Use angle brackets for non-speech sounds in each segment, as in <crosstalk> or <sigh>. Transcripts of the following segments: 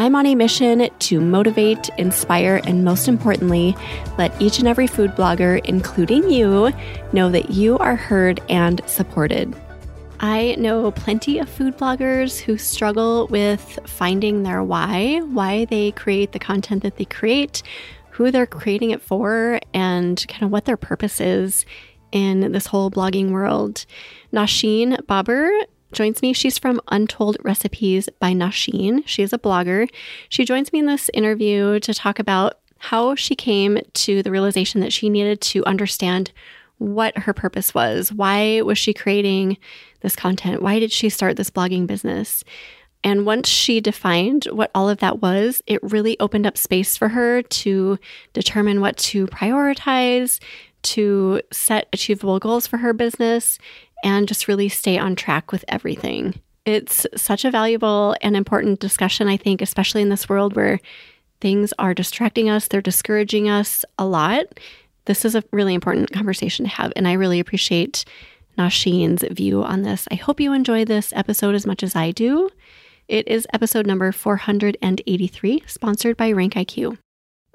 I'm on a mission to motivate, inspire, and most importantly, let each and every food blogger, including you, know that you are heard and supported. I know plenty of food bloggers who struggle with finding their why, why they create the content that they create, who they're creating it for, and kind of what their purpose is in this whole blogging world. Nosheen Babar joins me. She's from Untold Recipes by Nosheen. She is a blogger. She joins me in this interview to talk about how she came to the realization that she needed to understand what her purpose was. Why was she creating this content? Why did she start this blogging business? And once she defined what all of that was, it really opened up space for her to determine what to prioritize, to set achievable goals for her business, and just really stay on track with everything. It's such a valuable and important discussion, I think, especially in this world where things are distracting us, they're discouraging us a lot. This is a really important conversation to have, and I really appreciate Nosheen's view on this. I hope you enjoy this episode as much as I do. It is episode number 483, sponsored by RankIQ.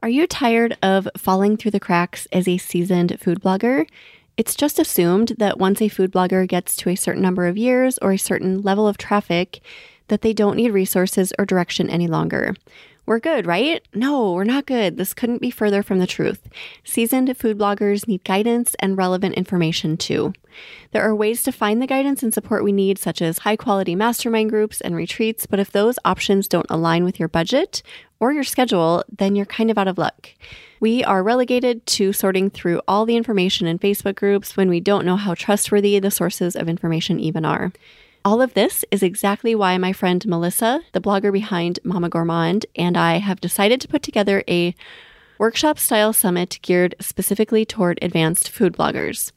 Are you tired of falling through the cracks as a seasoned food blogger? It's just assumed that once a food blogger gets to a certain number of years or a certain level of traffic, that they don't need resources or direction any longer. We're good, right? No, we're not good. This couldn't be further from the truth. Seasoned food bloggers need guidance and relevant information too. There are ways to find the guidance and support we need, such as high quality mastermind groups and retreats, but if those options don't align with your budget or your schedule, then you're kind of out of luck. We are relegated to sorting through all the information in Facebook groups when we don't know how trustworthy the sources of information even are. All of this is exactly why my friend Melissa, the blogger behind Mama Gourmand, and I have decided to put together a workshop style summit geared specifically toward advanced food bloggers.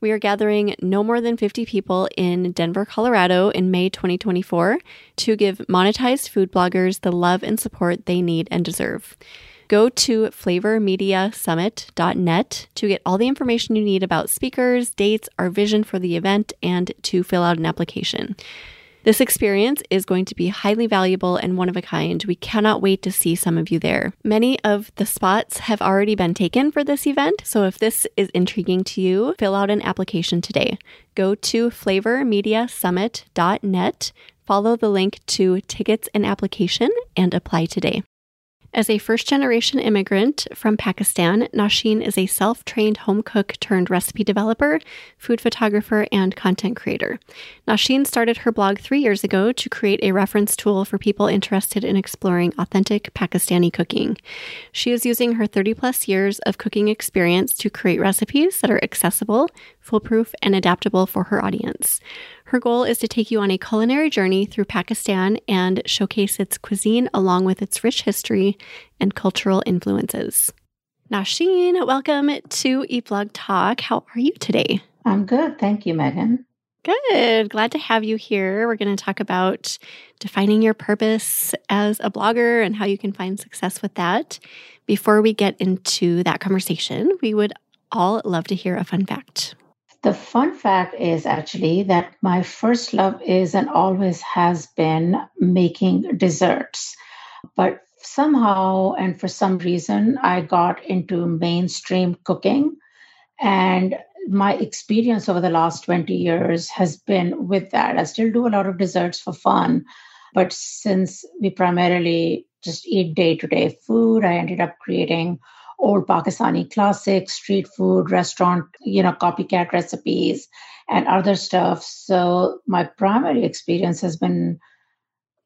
We are gathering no more than 50 people in Denver, Colorado in May 2024 to give monetized food bloggers the love and support they need and deserve. Go to flavormediasummit.net to get all the information you need about speakers, dates, our vision for the event, and to fill out an application. This experience is going to be highly valuable and one of a kind. We cannot wait to see some of you there. Many of the spots have already been taken for this event, so if this is intriguing to you, fill out an application today. Go to flavormediasummit.net, follow the link to tickets and application, and apply today. As a first generation immigrant from Pakistan, Nosheen is a self trained home cook turned recipe developer, food photographer, and content creator. Nosheen started her blog three years ago to create a reference tool for people interested in exploring authentic Pakistani cooking. She is using her 30 plus years of cooking experience to create recipes that are accessible, foolproof, and adaptable for her audience. Her goal is to take you on a culinary journey through Pakistan and showcase its cuisine along with its rich history and cultural influences. Nosheen, welcome to Eat Blog Talk. How are you today? I'm good. Thank you, Megan. Good. Glad to have you here. We're going to talk about defining your purpose as a blogger and how you can find success with that. Before we get into that conversation, we would all love to hear a fun fact. The fun fact is actually that my first love is and always has been making desserts. But somehow and for some reason, I got into mainstream cooking. And my experience over the last 20 years has been with that. I still do a lot of desserts for fun. But since we primarily just eat day to day food, I ended up creating old Pakistani classics, street food, restaurant, you know, copycat recipes and other stuff. So my primary experience has been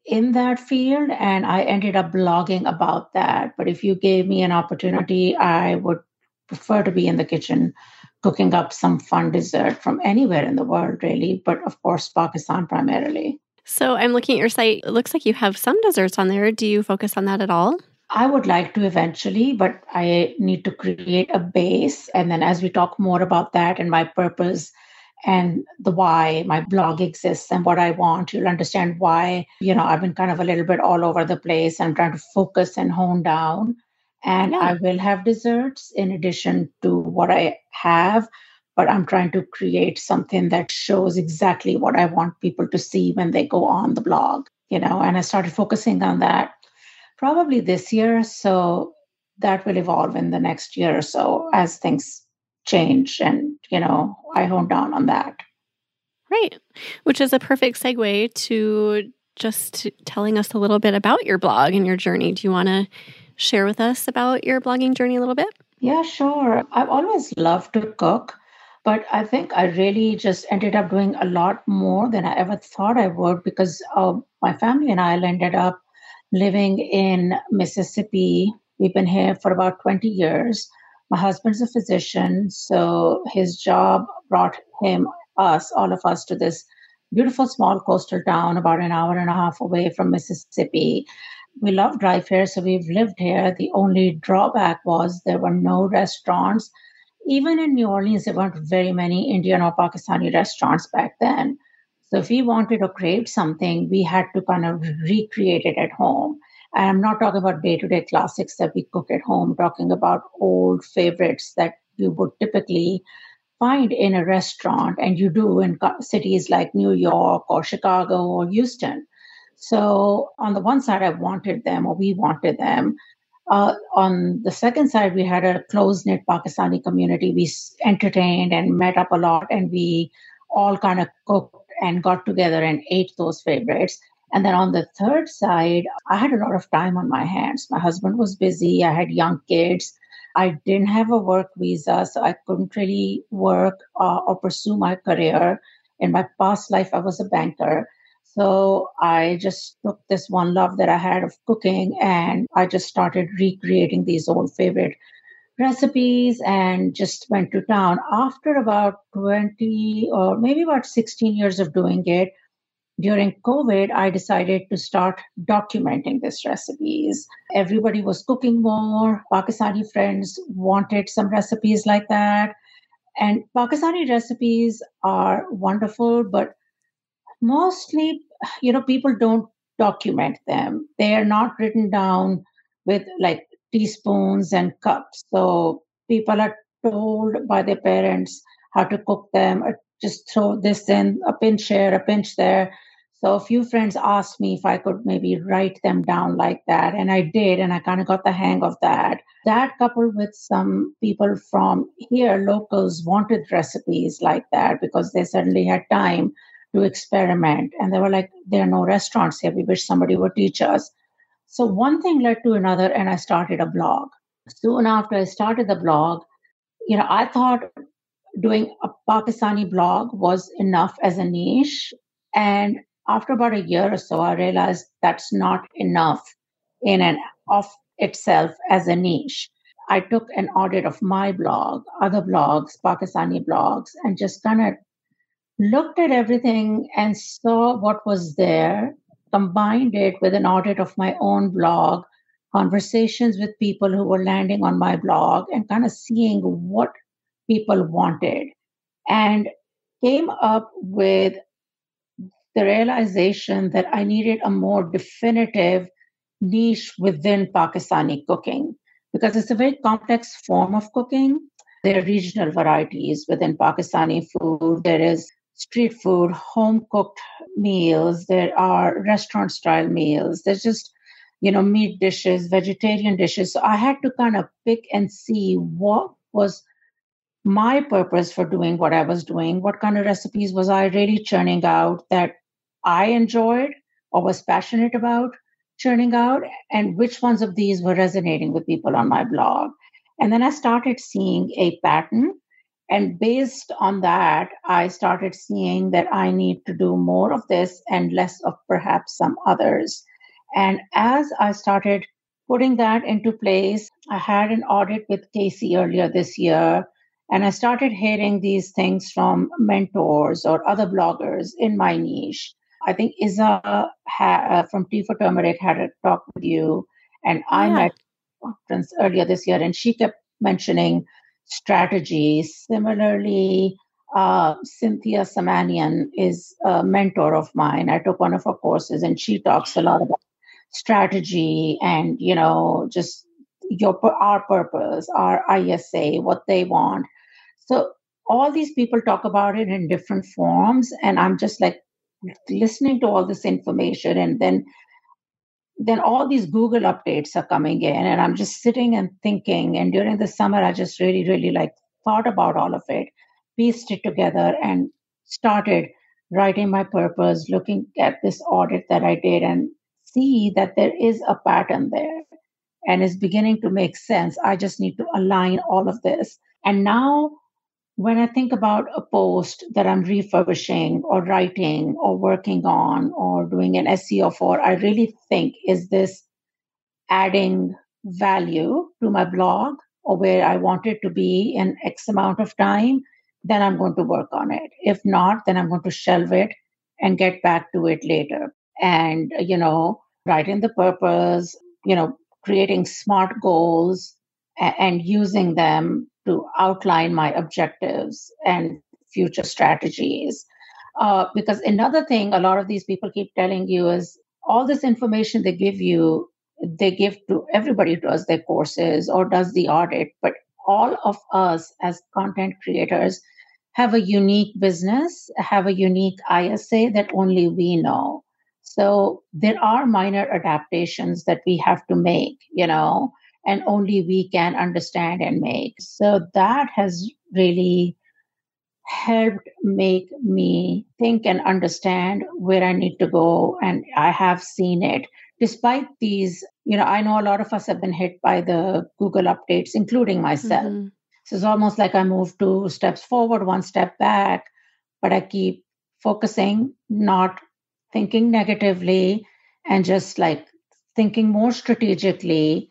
in that field and I ended up blogging about that. But if you gave me an opportunity, I would prefer to be in the kitchen cooking up some fun dessert from anywhere in the world, really, but of course, Pakistan primarily. So I'm looking at your site. It looks like you have some desserts on there. Do you focus on that at all? I would like to eventually, but I need to create a base. And then as we talk more about that and my purpose and the why my blog exists and what I want, you'll understand why, you know, I've been kind of a little bit all over the place. I'm trying to focus and hone down. And yeah. I will have desserts in addition to what I have, but I'm trying to create something that shows exactly what I want people to see when they go on the blog, you know, and I started focusing on that probably this year. So that will evolve in the next year or so as things change and, you know, I hone down on that. Right. Which is a perfect segue to just telling us a little bit about your blog and your journey. Do you want to share with us about your blogging journey a little bit? Yeah, sure. I've always loved to cook, but I think I really just ended up doing a lot more than I ever thought I would because uh, my family and I ended up living in Mississippi. We've been here for about 20 years. My husband's a physician, so his job brought him, us, all of us, to this beautiful small coastal town about an hour and a half away from Mississippi we love drive here, so we've lived here. The only drawback was there were no restaurants. Even in New Orleans, there weren't very many Indian or Pakistani restaurants back then. So if we wanted to create something, we had to kind of recreate it at home. And I'm not talking about day to day classics that we cook at home, I'm talking about old favorites that you would typically find in a restaurant, and you do in cities like New York or Chicago or Houston. So on the one side, I wanted them, or we wanted them. Uh, on the second side, we had a close knit Pakistani community. We entertained and met up a lot, and we all kind of cooked and got together and ate those favorites. And then on the third side, I had a lot of time on my hands. My husband was busy. I had young kids. I didn't have a work visa, so I couldn't really work uh, or pursue my career. In my past life, I was a banker. So I just took this one love that I had of cooking and I just started recreating these old favorite recipes and just went to town. After about 20 or maybe about 16 years of doing it, during COVID, I decided to start documenting these recipes. Everybody was cooking more. Pakistani friends wanted some recipes like that. And Pakistani recipes are wonderful, but mostly you know people don't document them they are not written down with like teaspoons and cups so people are told by their parents how to cook them or just throw this in a pinch here a pinch there so a few friends asked me if i could maybe write them down like that and i did and i kind of got the hang of that that coupled with some people from here locals wanted recipes like that because they suddenly had time to experiment. And they were like, there are no restaurants here. We wish somebody would teach us. So one thing led to another, and I started a blog. Soon after I started the blog, you know, I thought doing a Pakistani blog was enough as a niche. And after about a year or so, I realized that's not enough in and of itself as a niche. I took an audit of my blog, other blogs, Pakistani blogs, and just kind of looked at everything and saw what was there, combined it with an audit of my own blog, conversations with people who were landing on my blog, and kind of seeing what people wanted, and came up with the realization that I needed a more definitive niche within Pakistani cooking because it's a very complex form of cooking. There are regional varieties within Pakistani food. There is street food, home cooked meals, there are restaurant style meals, there's just, you know, meat dishes, vegetarian dishes. So I had to kind of pick and see what was my purpose for doing what I was doing. What kind of recipes was I really churning out that I enjoyed or was passionate about churning out, and which ones of these were resonating with people on my blog. And then I started seeing a pattern and based on that, I started seeing that I need to do more of this and less of perhaps some others. And as I started putting that into place, I had an audit with Casey earlier this year. And I started hearing these things from mentors or other bloggers in my niche. I think Isa ha, uh, from Tea for Turmeric had a talk with you. And I met conference earlier this year, and she kept mentioning strategies. Similarly, uh, Cynthia Samanian is a mentor of mine. I took one of her courses, and she talks a lot about strategy and you know just your our purpose, our ISA, what they want. So all these people talk about it in different forms, and I'm just like listening to all this information, and then then all these Google updates are coming in, and I'm just sitting and thinking. And during the summer, I just really, really like thought about all of it, pieced it together, and started writing my purpose, looking at this audit that I did, and see that there is a pattern there and it's beginning to make sense. I just need to align all of this. And now when I think about a post that I'm refurbishing or writing or working on or doing an SEO for, I really think is this adding value to my blog or where I want it to be in X amount of time, then I'm going to work on it. If not, then I'm going to shelve it and get back to it later. And, you know, writing the purpose, you know, creating smart goals and using them to outline my objectives and future strategies. Uh, because another thing a lot of these people keep telling you is all this information they give you, they give to everybody who does their courses or does the audit, but all of us as content creators have a unique business, have a unique ISA that only we know. So there are minor adaptations that we have to make, you know, and only we can understand and make. So that has really helped make me think and understand where I need to go. And I have seen it. Despite these, you know, I know a lot of us have been hit by the Google updates, including myself. Mm-hmm. So it's almost like I move two steps forward, one step back, but I keep focusing, not thinking negatively and just like thinking more strategically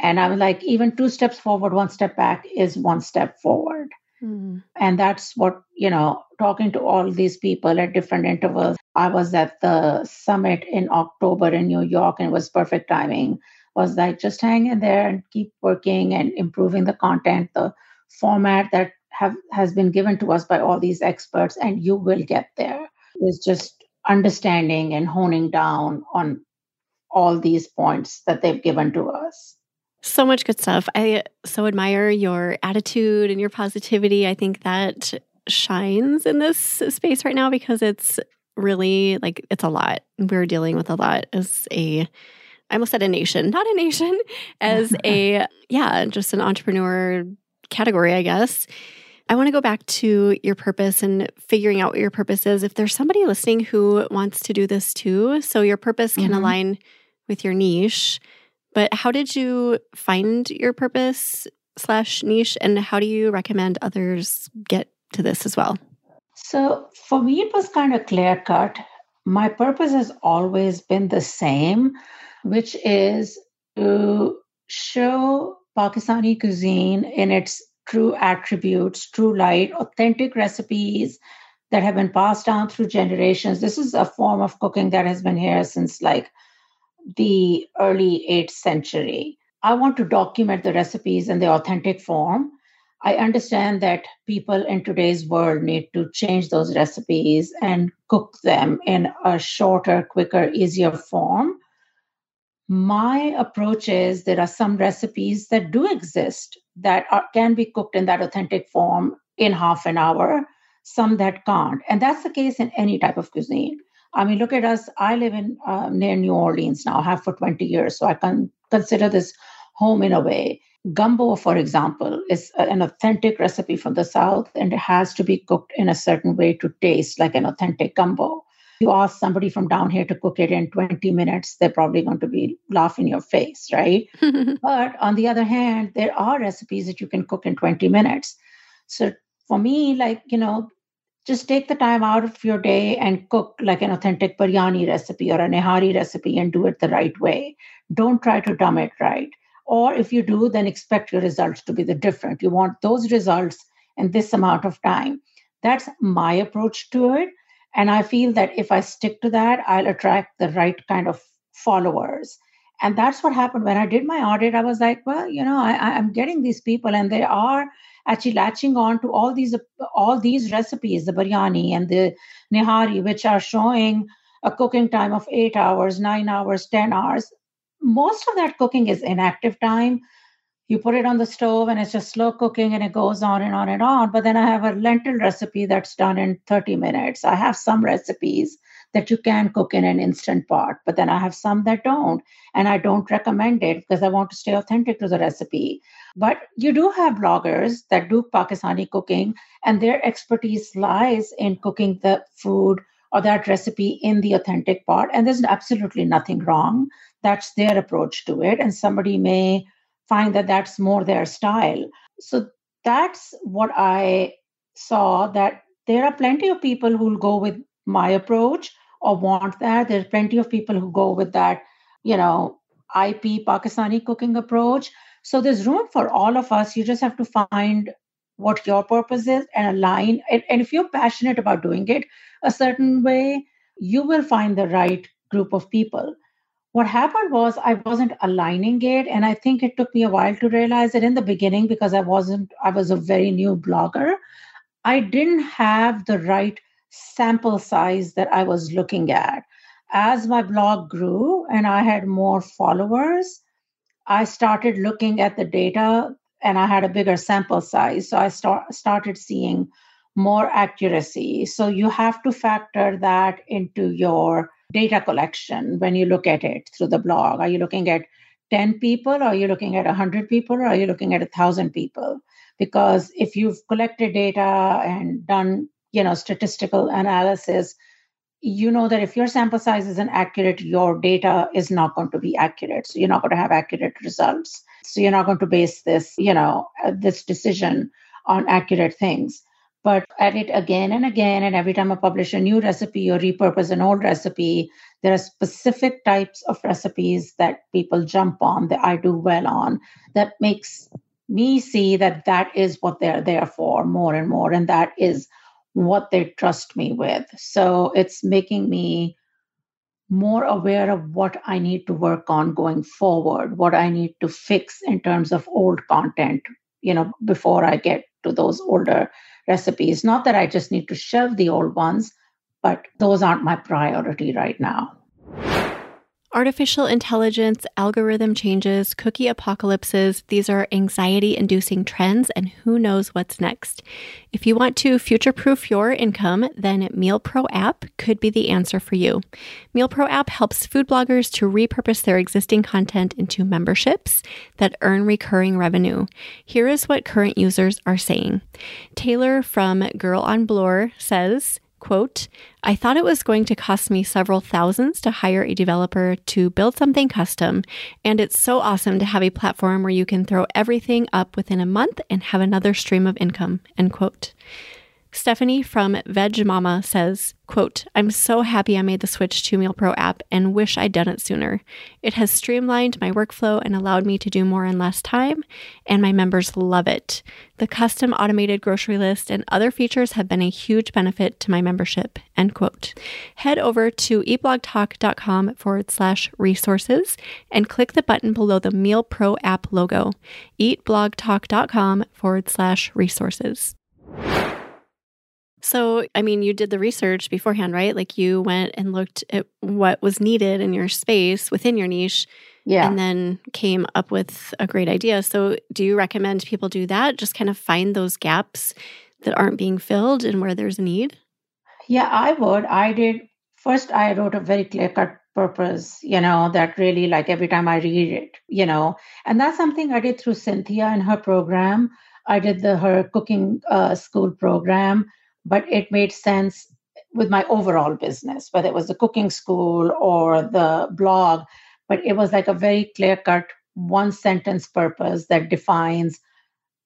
and I'm like, even two steps forward, one step back is one step forward. Mm. And that's what, you know, talking to all these people at different intervals. I was at the summit in October in New York and it was perfect timing. Was like just hang in there and keep working and improving the content, the format that have has been given to us by all these experts, and you will get there. It's just understanding and honing down on all these points that they've given to us. So much good stuff. I so admire your attitude and your positivity. I think that shines in this space right now because it's really like it's a lot. We're dealing with a lot as a I almost said a nation, not a nation, <laughs> as a yeah, just an entrepreneur category, I guess. I want to go back to your purpose and figuring out what your purpose is. If there's somebody listening who wants to do this too, so your purpose can mm-hmm. align with your niche, but how did you find your purpose slash niche, and how do you recommend others get to this as well? So for me, it was kind of clear cut. My purpose has always been the same, which is to show Pakistani cuisine in its true attributes, true light, authentic recipes that have been passed down through generations. This is a form of cooking that has been here since like the early 8th century. I want to document the recipes in the authentic form. I understand that people in today's world need to change those recipes and cook them in a shorter, quicker, easier form. My approach is there are some recipes that do exist that are, can be cooked in that authentic form in half an hour, some that can't. And that's the case in any type of cuisine. I mean, look at us. I live in uh, near New Orleans now, have for 20 years. So I can consider this home in a way. Gumbo, for example, is an authentic recipe from the South and it has to be cooked in a certain way to taste like an authentic gumbo. You ask somebody from down here to cook it in 20 minutes, they're probably going to be laughing your face, right? <laughs> but on the other hand, there are recipes that you can cook in 20 minutes. So for me, like, you know, just take the time out of your day and cook like an authentic biryani recipe or a nihari recipe and do it the right way. Don't try to dumb it right. Or if you do, then expect your results to be the different. You want those results in this amount of time. That's my approach to it. And I feel that if I stick to that, I'll attract the right kind of followers. And that's what happened when I did my audit. I was like, well, you know, I, I'm getting these people, and they are actually latching on to all these all these recipes, the biryani and the nihari, which are showing a cooking time of eight hours, nine hours, ten hours. Most of that cooking is inactive time. You put it on the stove and it's just slow cooking and it goes on and on and on. But then I have a lentil recipe that's done in 30 minutes. I have some recipes that you can cook in an instant pot, but then I have some that don't. And I don't recommend it because I want to stay authentic to the recipe. But you do have bloggers that do Pakistani cooking, and their expertise lies in cooking the food or that recipe in the authentic pot. And there's absolutely nothing wrong. That's their approach to it. And somebody may find that that's more their style. So that's what I saw that there are plenty of people who'll go with my approach or want that. There's plenty of people who go with that, you know, IP Pakistani cooking approach. So there's room for all of us. You just have to find what your purpose is and align. And, and if you're passionate about doing it a certain way, you will find the right group of people. What happened was I wasn't aligning it. And I think it took me a while to realize it in the beginning because I wasn't, I was a very new blogger. I didn't have the right sample size that I was looking at. As my blog grew and I had more followers, I started looking at the data and I had a bigger sample size. So I start, started seeing more accuracy. So you have to factor that into your data collection when you look at it through the blog. Are you looking at 10 people? Are you looking at 100 people? Or are you looking at 1,000 people? Because if you've collected data and done you know statistical analysis you know that if your sample size isn't accurate your data is not going to be accurate. So you're not going to have accurate results. So you're not going to base this you know uh, this decision on accurate things. But at it again and again and every time i publish a new recipe or repurpose an old recipe there are specific types of recipes that people jump on that i do well on that makes me see that that is what they're there for more and more and that is what they trust me with. So it's making me more aware of what I need to work on going forward, what I need to fix in terms of old content, you know, before I get to those older recipes. Not that I just need to shelve the old ones, but those aren't my priority right now. Artificial intelligence, algorithm changes, cookie apocalypses, these are anxiety inducing trends, and who knows what's next. If you want to future proof your income, then Meal Pro app could be the answer for you. Meal Pro app helps food bloggers to repurpose their existing content into memberships that earn recurring revenue. Here is what current users are saying. Taylor from Girl on Bloor says, quote, I thought it was going to cost me several thousands to hire a developer to build something custom, and it's so awesome to have a platform where you can throw everything up within a month and have another stream of income, end quote. Stephanie from Veg Mama says, quote, I'm so happy I made the switch to Meal Pro app and wish I'd done it sooner. It has streamlined my workflow and allowed me to do more in less time, and my members love it. The custom automated grocery list and other features have been a huge benefit to my membership, end quote. Head over to eatblogtalk.com forward slash resources and click the button below the Meal Pro app logo. Eatblogtalk.com forward slash resources. So, I mean, you did the research beforehand, right? Like you went and looked at what was needed in your space within your niche. Yeah. And then came up with a great idea. So, do you recommend people do that? Just kind of find those gaps that aren't being filled and where there's a need? Yeah, I would. I did. First, I wrote a very clear cut purpose, you know, that really like every time I read it, you know, and that's something I did through Cynthia and her program. I did the her cooking uh, school program but it made sense with my overall business, whether it was the cooking school or the blog. But it was like a very clear cut, one sentence purpose that defines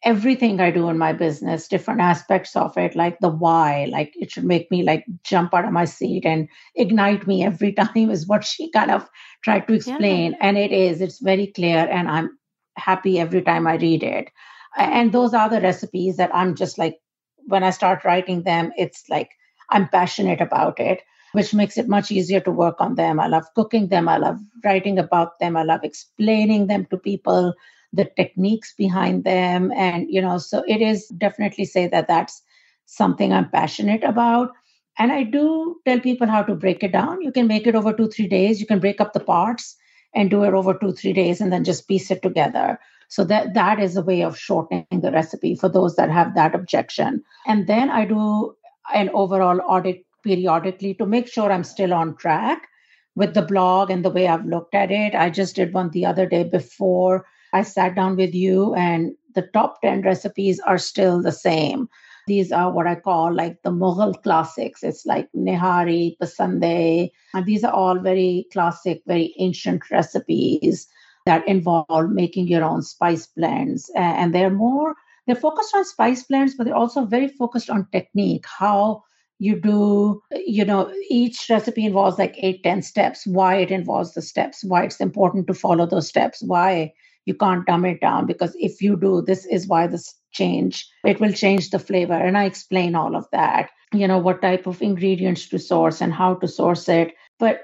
everything I do in my business, different aspects of it, like the why, like it should make me like jump out of my seat and ignite me every <laughs> time is what she kind of tried to explain. Yeah. And it is, it's very clear, and I'm happy every time I read it. And those are the recipes that I'm just like when I start writing them, it's like I'm passionate about it. which makes it much easier to work on them. I love cooking them. I love writing about them. I love explaining them to people, the techniques behind them. And, you know, so it is definitely say that that's something I'm passionate about. And I do tell people how to break it down. You can make it over two, three days. You can break up the parts and do it over two, three days and then just piece it together. So that that is a way of shortening the recipe for those that have that objection. And then I do an overall audit periodically to make sure I'm still on track with the blog and the way I've looked at it. I just did one the other day before I sat down with you, and the top 10 recipes are still the same. These are what I call like the Mughal classics. It's like Nihari, Pasande. And these are all very classic, very ancient recipes that involve making your own spice blends. And they're more, they're focused on spice blends, but they're also very focused on technique, how you do you know each recipe involves like eight ten steps why it involves the steps why it's important to follow those steps why you can't dumb it down because if you do this is why this change it will change the flavor. And i explain all of that you know what type of ingredients to source and how to source it. But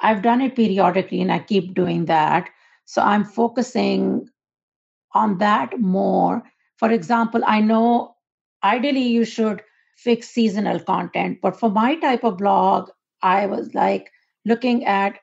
i've done it periodically and i keep doing that so i'm focusing on that more for example i know ideally you should fix seasonal content. But for my type of blog, I was like looking at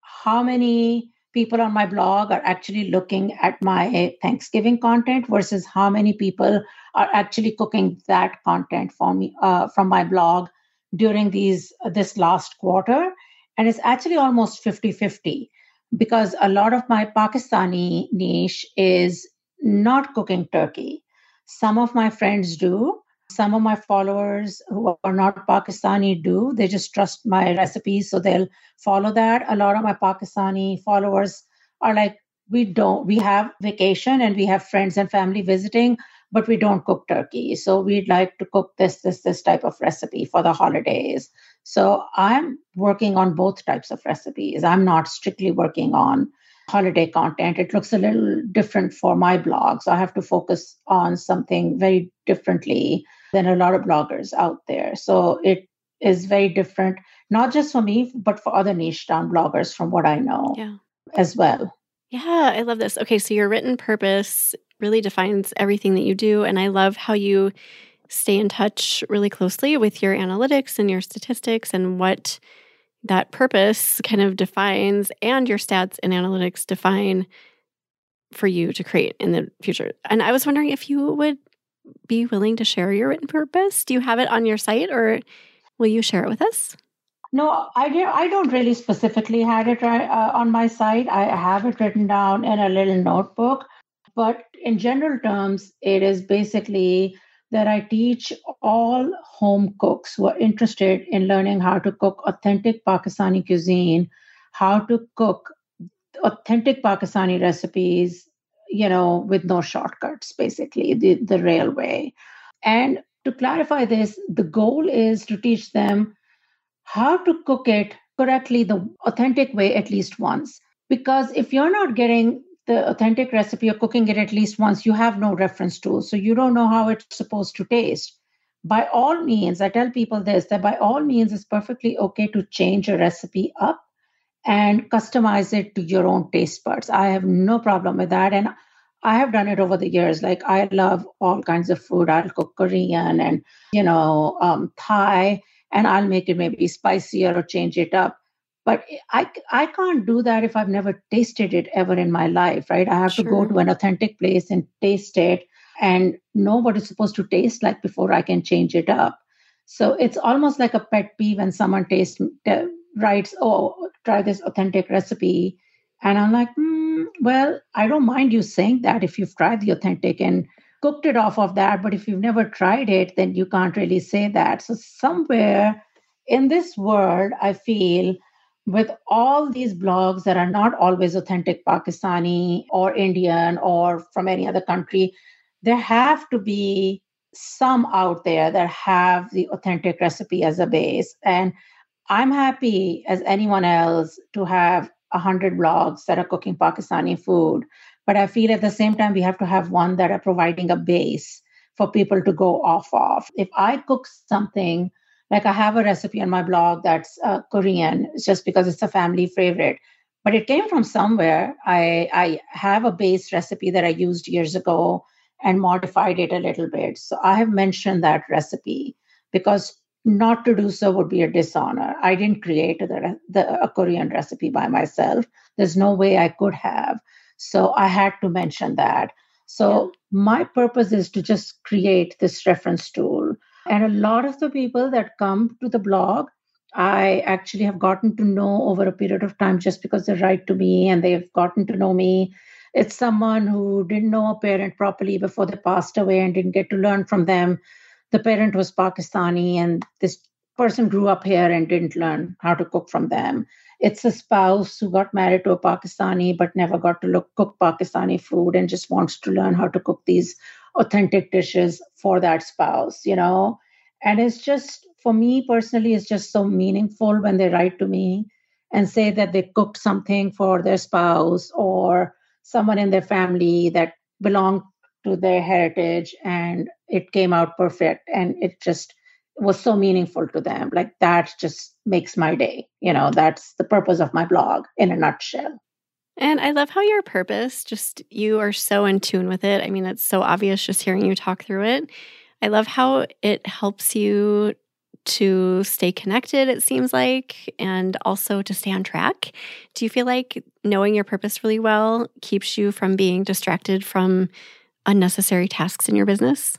how many people on my blog are actually looking at my Thanksgiving content versus how many people are actually cooking that content for me uh, from my blog during these this last quarter and it's actually almost 50-50 because a lot of my pakistani niche is not cooking turkey some of my friends do some of my followers who are not Pakistani do. They just trust my recipes, so they'll follow that. A lot of my Pakistani followers are like, we don't, we have vacation and we have friends and family visiting, but we don't cook turkey. So we'd like to cook this, this, this type of recipe for the holidays. So I'm working on both types of recipes. I'm not strictly working on holiday content. It looks a little different for my blog. So I have to focus on something very differently than a lot of bloggers out there. So it is very different, not just for me, but for other niche down bloggers from what I know yeah. as well. Yeah, I love this. Okay, so your written purpose really defines everything that you do. And I love how you stay in touch really closely with your analytics and your statistics and what that purpose kind of defines and your stats and analytics define for you to create in the future. And I was wondering if you would be willing to share your written purpose. Do you have it on your site or will you share it with us? No, I, do, I don't really specifically have it right, uh, on my site. I have it written down in a little notebook. But in general terms, it is basically that I teach all home cooks who are interested in learning how to cook authentic Pakistani cuisine, how to cook authentic Pakistani recipes, you know, with no shortcuts, basically, the, the real way. And to clarify this, the goal is to teach them how to cook it correctly, the authentic way, at least once. Because if you're not getting the authentic recipe or cooking it at least once, you have no reference tool. So you don't know how it's supposed to taste. By all means, I tell people this that by all means, it's perfectly okay to change a recipe up and customize it to your own taste buds. I have no problem with that. And I have done it over the years. Like I love all kinds of food. I'll cook Korean and, you know, um, Thai, and I'll make it maybe spicier or change it up but I, I can't do that if I've never tasted it ever in my life, right? I have sure. to go to an authentic place and taste it and know what it's supposed to taste like before I can change it up. So it's almost like a pet peeve when someone tastes, uh, writes, oh, try this authentic recipe. And I'm like, mm, well, I don't mind you saying that if you've tried the authentic and cooked it off of that. But if you've never tried it, then you can't really say that. So somewhere in this world, I feel with all these blogs that are not always authentic Pakistani or Indian or from any other country, there have to be some out there that have the authentic recipe as a base. And I'm happy as anyone else to have a hundred blogs that are cooking Pakistani food. But I feel at the same time we have to have one that are providing a base for people to go off of. If I cook something Like I have a recipe on my blog that's uh, Korean, just because it's a family favorite. But it came from somewhere. I I have a base recipe that I used years ago and modified it a little bit. So I have mentioned that recipe because not to do so would be a dishonor. I didn't create the, the a Korean recipe by myself. There's no way I could have. So I had to mention that. So yeah. my purpose is to just create this reference tool. And a lot of the people that come to the blog, I actually have gotten to know over a period of time just because they write to me and they've gotten to know me. It's someone who didn't know a parent properly before they passed away and didn't get to learn from them the parent was Pakistani and this person grew up here and didn't learn how to cook from them. It's a spouse who got married to a Pakistani but never got to look, cook Pakistani food and just wants to learn how to cook these authentic dishes for that spouse, you know? And it's just, for me personally, it's just so meaningful when they write to me and say that they cooked something for their spouse or someone in their family that belonged to their heritage and it came out perfect and it just was so meaningful to them. Like that just makes my day you know? That's the purpose of my blog in a nutshell and I love how your purpose, just you are so in tune with it. I mean, it's so obvious just hearing you talk through it. I love how it helps you to stay connected, it seems like, and also to stay on track. Do you feel like knowing your purpose really well keeps you from being distracted from unnecessary tasks in your business?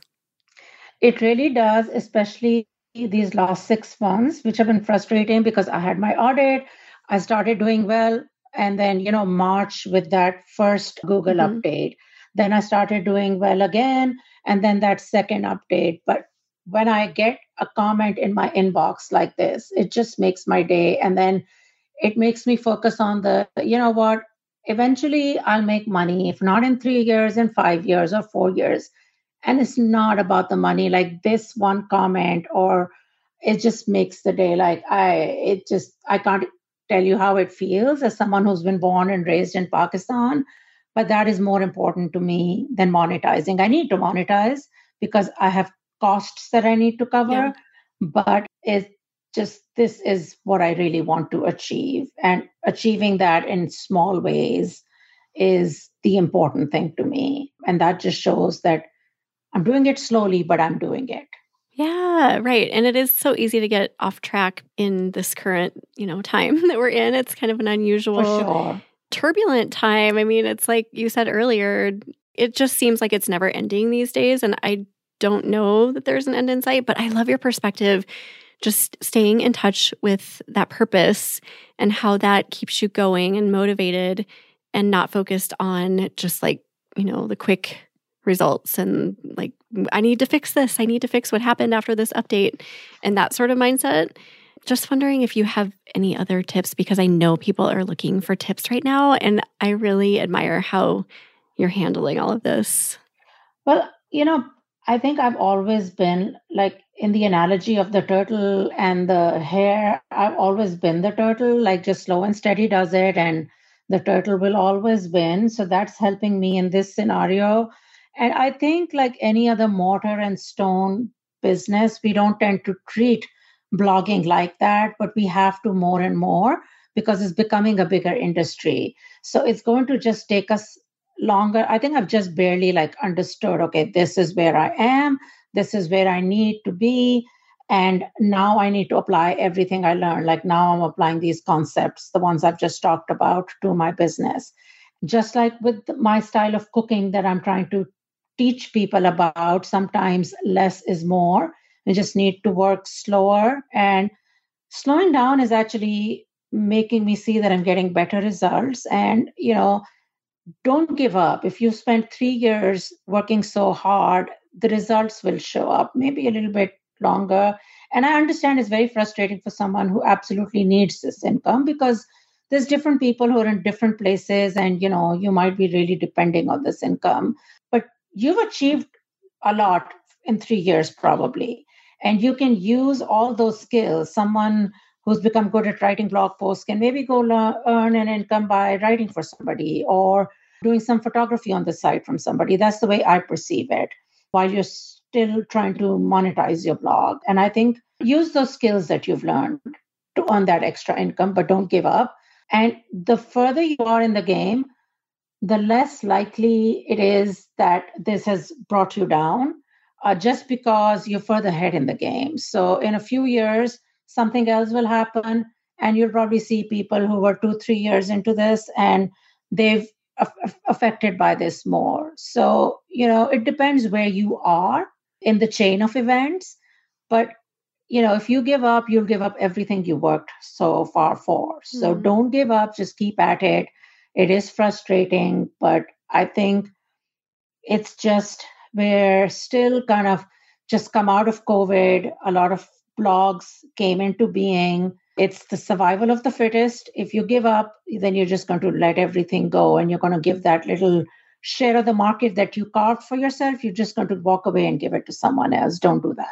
It really does, especially these last six months, which have been frustrating because I had my audit, I started doing well, and then, you know, March with that first Google mm-hmm. update. Then I started doing well again, and then that second update. But when I get a comment in my inbox like this, it just makes my day. And then it makes me focus on the, you know what, eventually I'll make money, if not in three years, in five years or four years. And it's not about the money, like this one comment, or it just makes the day like I, it just, I can't tell you how it feels as someone who's been born and raised in Pakistan. But that is more important to me than monetizing. I need to monetize because I have costs that I need to cover. Yeah. But it just this is what I really want to achieve. And achieving that in small ways is the important thing to me. And that just shows that I'm doing it slowly, but I'm doing it. Yeah, right. And it is so easy to get off track in this current, you know, time <laughs> that we're in. It's kind of an unusual sure. turbulent time. I mean, it's like you said earlier, it just seems like it's never ending these days and I don't know that there's an end in sight, but I love your perspective just staying in touch with that purpose and how that keeps you going and motivated and not focused on just like, you know, the quick results and like, I need to fix this. I need to fix what happened after this update and that sort of mindset. Just wondering if you have any other tips because I know people are looking for tips right now. And I really admire how you're handling all of this. Well, you know, I think I've always been like in the analogy of the turtle and the hare, I've always been the turtle, like just slow and steady does it, and the turtle will always win. So that's helping me in this scenario. And I think, like any other mortar and stone business, we don't tend to treat blogging like that, but we have to more and more because it's becoming a bigger industry. So it's going to just take us longer. I think i've just barely like understood okay this is where i am this is where i need to be and now i need to apply everything i learned. Like now i'm applying these concepts the ones i've just talked about to my business. Just like with my style of cooking that i'm trying to teach people about sometimes less is more you just need to work slower and slowing down is actually making me see that i'm getting better results and you know don't give up. If you spend three years working so hard, the results will show up, maybe a little bit longer. And I understand it's very frustrating for someone who absolutely needs this income because there's different people who are in different places and you know you might be really depending on this income you've achieved a lot in 3 years probably and you can use all those skills someone who's become good at writing blog posts can maybe go earn an income by writing for somebody or doing some photography on the side from somebody. That's the way I perceive it while you're still trying to monetize your blog. And I think use those skills that you've learned to earn that extra income, but don't give up. And the further you are in the game, the less likely it is that this has brought you down uh, just because you're further ahead in the game. So, in a few years, something else will happen, and you'll probably see people who were two, three years into this and they've affected by this more. So, you know, it depends where you are in the chain of events. But, you know, if you give up, you'll give up everything you worked so far for. So mm-hmm. don't give up, just keep at it. It is frustrating, but I think it's just, we're still kind of just come out of COVID. A lot of blogs came into being it's the survival of the fittest. If you give up, then you're just going to let everything go and you're going to give that little share of the market that you carved for yourself. You're just going to walk away and give it to someone else. Don't do that.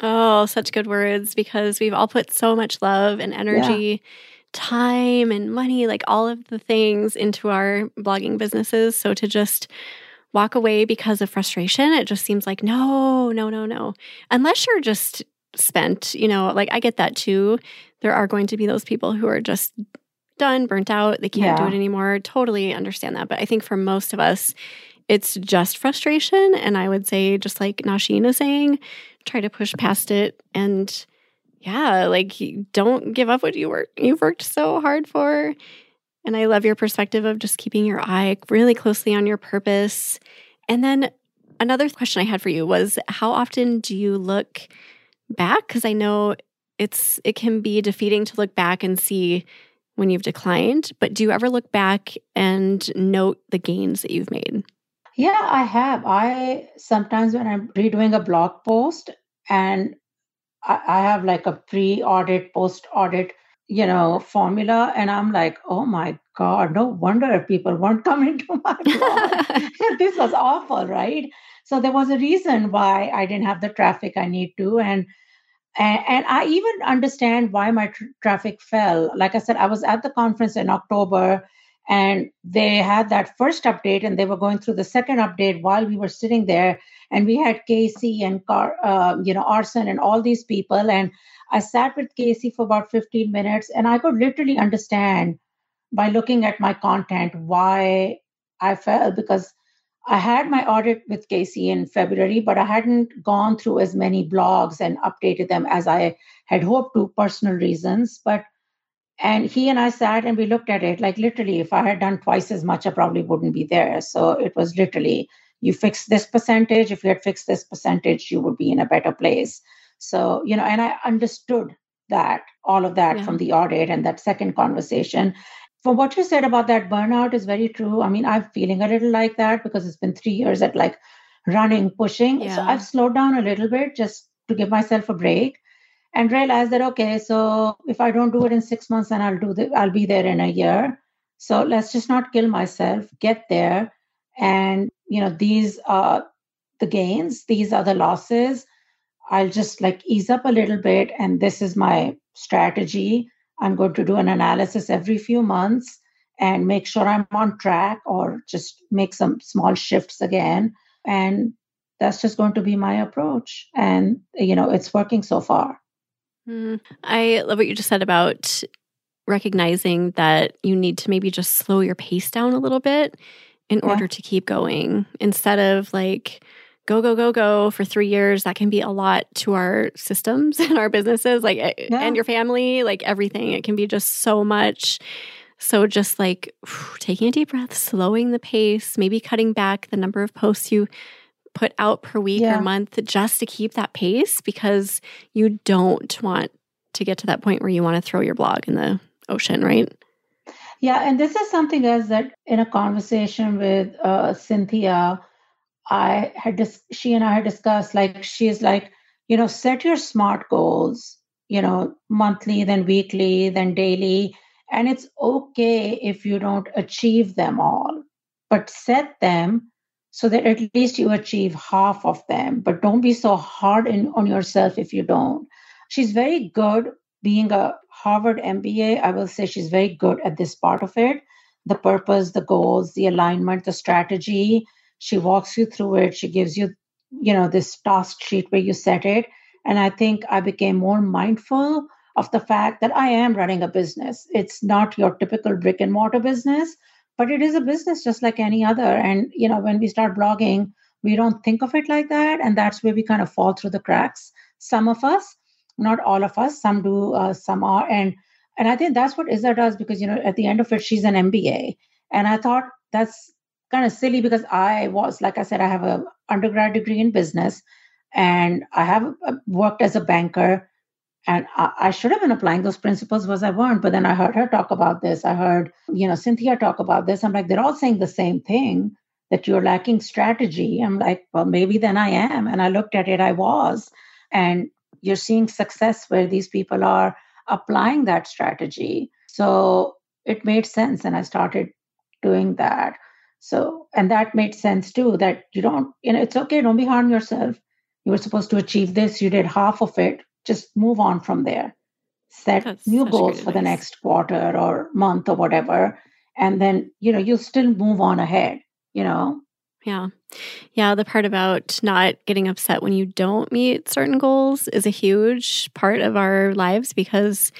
Oh, such good words because we've all put so much love and energy, yeah. Time and money, like all of the things into our blogging businesses. So to just walk away because of frustration, it just seems like no, no, no, no. Unless you're just spent, you know, like I get that too there are going to be those people who are just done, burnt out, they can't yeah. do it anymore. Totally understand that. But I think for most of us, it's just frustration. And I would say, just like Nosheen is saying, try to push past it and yeah, like don't give up what you work you've worked so hard for. And I love your perspective of just keeping your eye really closely on your purpose. And then another question I had for you was how often do you look back? Because I know it's it can be defeating to look back and see when you've declined, but do you ever look back and note the gains that you've made? Yeah, I have. I sometimes when I'm redoing a blog post and I, I have like a pre-audit, post-audit, you know, formula, and I'm like, oh my God, no wonder people weren't <laughs> coming to my blog. <laughs> <laughs> this was awful, right? So there was a reason why I didn't have the traffic I need to. And and, and I even understand why my tr- traffic fell. Like I said, I was at the conference in October and they had that first update and they were going through the second update while we were sitting there and we had casey and Car, uh, you know arson and all these people and i sat with casey for about 15 minutes and i could literally understand by looking at my content why i fell because I had my audit with Casey in February, but I hadn't gone through as many blogs and updated them as I had hoped to, personal reasons. But and he and I sat and we looked at it like literally, if I had done twice as much, I probably wouldn't be there. So it was literally, you fix this percentage. If you had fixed this percentage, you would be in a better place. So, you know, and I understood that, all of that yeah. from the audit and that second conversation for what you said about that burnout is very true. I mean, I'm feeling a little like that because it's been three years at like running, pushing. Yeah. So I've slowed down a little bit just to give myself a break and realize that okay, so if I don't do it in six months, then I'll do the, I'll be there in a year. So let's just not kill myself. Get there, and you know these are the gains. These are the losses. I'll just like ease up a little bit, and this is my strategy I'm going to do an analysis every few months and make sure I'm on track or just make some small shifts again. And that's just going to be my approach. And, you know, it's working so far. Mm, I love what you just said about recognizing that you need to maybe just slow your pace down a little bit in order yeah. to keep going instead of like, go go go go for 3 years that can be a lot to our systems <laughs> and our businesses like eh, yeah. and your family like everything it can be just so much so just like taking a deep breath slowing the pace maybe cutting back the number of posts you put out per week yeah. or month just to keep that pace because you don't want to get to that point where you want to throw your blog in the ocean right yeah and this is something else that in a conversation with uh, cynthia I had dis- she and I had discussed like she's like, you know, set your smart goals, you know, monthly, then weekly, then daily. And it's okay if you don't achieve them all, but set them so that at least you achieve half of them. But don't be so hard in, on yourself if you don't. She's very good being a Harvard MBA. I will say she's very good at this part of it the purpose, the goals, the alignment, the strategy she walks you through it she gives you you know this task sheet where you set it And I think I became more mindful of the fact that I am running a business. It's not your typical brick and mortar business, but it is a business just like any other. And, you know, when we start blogging, we don't think of it like that. And that's where we kind of fall through the cracks. Some of us, not all of us, some do, uh, some are. And and I think that's what Iza does because, you know, at the end of it, she's an MBA. And I thought that's kind of silly because I was, like I said, I have a undergrad degree in business and I have uh, worked as a banker. And I, I should have been applying those principles, was I weren't. But then I heard her talk about this. I heard, you know, Cynthia talk about this. I'm like, they're all saying the same thing that you're lacking strategy. I'm like, well, maybe then I am. And I looked at it, I was. And you're seeing success where these people are applying that strategy. So it made sense. And I started doing that. So, and that made sense too that you don't, you know, it's okay, don't be hard on yourself. You were supposed to achieve this, you did half of it, just move on from there. Set That's new goals for the next quarter or month or whatever. And then, you know, you'll still move on ahead, you know. Yeah. Yeah. The part about not getting upset when you don't meet certain goals is a huge part of our lives because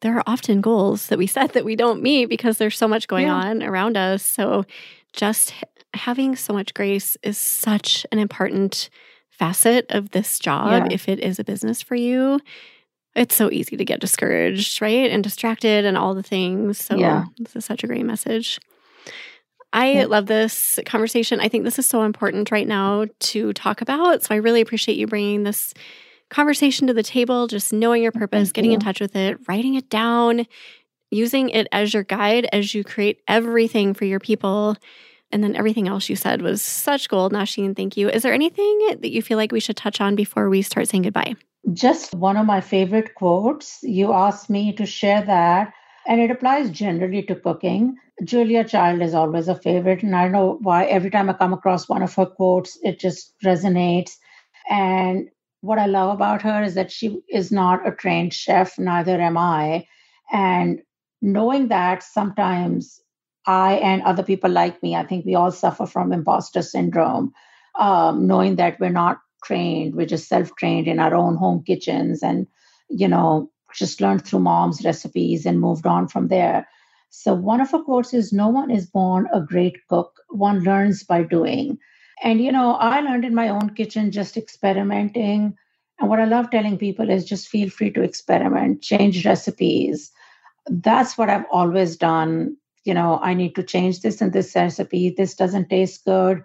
there are often goals that we <laughs> set that we don't meet because there's so much going yeah. on around us. So just having so much grace is such an important facet of this job yeah. if it is a business for you it's so easy to get discouraged right and distracted and all the things so yeah. this is such a great message I yeah. love this conversation. I think this is so important right now to talk about. So I really appreciate you bringing this conversation to the table, just knowing your purpose, Thank getting you. in touch with it, writing it down, using it as your guide as you create everything for your people. And then everything else you said was such gold, Nosheen. Thank you. Is there anything that you feel like we should touch on before we start saying goodbye? Just one of my favorite quotes. You asked me to share that, and it applies generally to cooking. Julia Child is always a favorite, and I know why every time I come across one of her quotes, it just resonates. And what I love about her is that she is not a trained chef, neither am I. And knowing that sometimes I and other people like me, I think we all suffer from imposter syndrome, um, knowing that we're not trained, we're just self trained in our own home kitchens and, you know, just learned through mom's recipes and moved on from there. So, one of her quotes is No one is born a great cook, one learns by doing. And, you know, I learned in my own kitchen just experimenting. And what I love telling people is just feel free to experiment, change recipes, that's what I've always done. You know, I need to change this in this recipe. This doesn't taste good.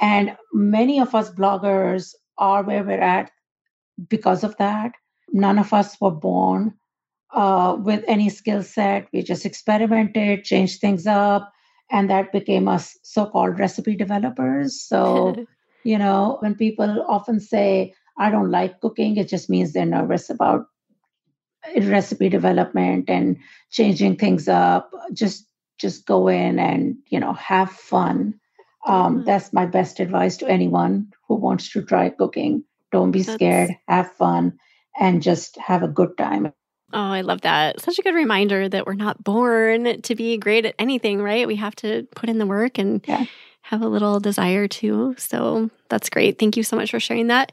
And many of us bloggers are where we're at because of that. None of us were born uh, with any skill set. We just experimented, changed things up, and that became us so called recipe developers. So, <laughs> you know, when people often say, I don't like cooking, it just means they're nervous about recipe development and changing things up just just go in and you know have fun um, mm-hmm. that's my best advice to anyone who wants to try cooking don't be that's... scared have fun and just have a good time Oh, I love that. Such a good reminder that we're not born to be great at anything, right? We have to put in the work and yeah. have a little desire to. So that's great. Thank you so much for sharing that.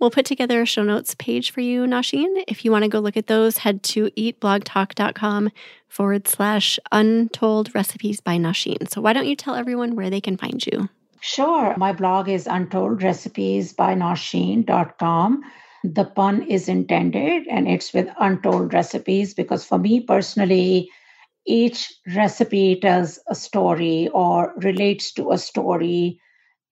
We'll put together a show notes page for you, Nosheen. If you want to go look at those, head to eatblogtalk.com forward slash untold recipes by Nosheen. So why don't you tell everyone where they can find you? Sure. My blog is untold recipes by Nosheen.com. The pun is intended and it's with untold recipes because for me personally, each recipe tells a story or relates to a story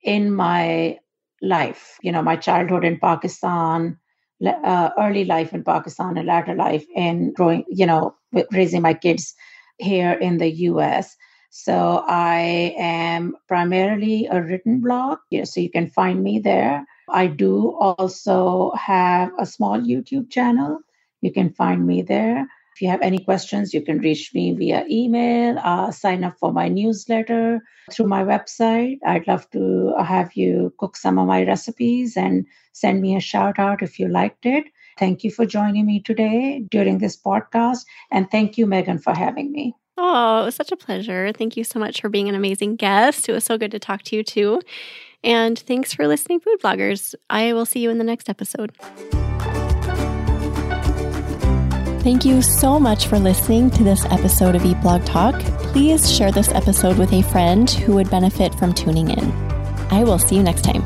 in my life, you know, my childhood in Pakistan, uh, early life in Pakistan, and latter life in growing, you know, raising my kids here in the US. So I am primarily a written blog, know, so you can find me there. I do also have a small YouTube channel. You can find me there. If you have any questions, you can reach me via email, uh, sign up for my newsletter through my website. I'd love to have you cook some of my recipes and send me a shout out if you liked it. Thank you for joining me today during this podcast. And thank you, Megan, for having me. Oh, it was such a pleasure. Thank you so much for being an amazing guest. It was so good to talk to you, too. And thanks for listening, food bloggers. I will see you in the next episode. Thank you so much for listening to this episode of Eat Blog Talk. Please share this episode with a friend who would benefit from tuning in. I will see you next time.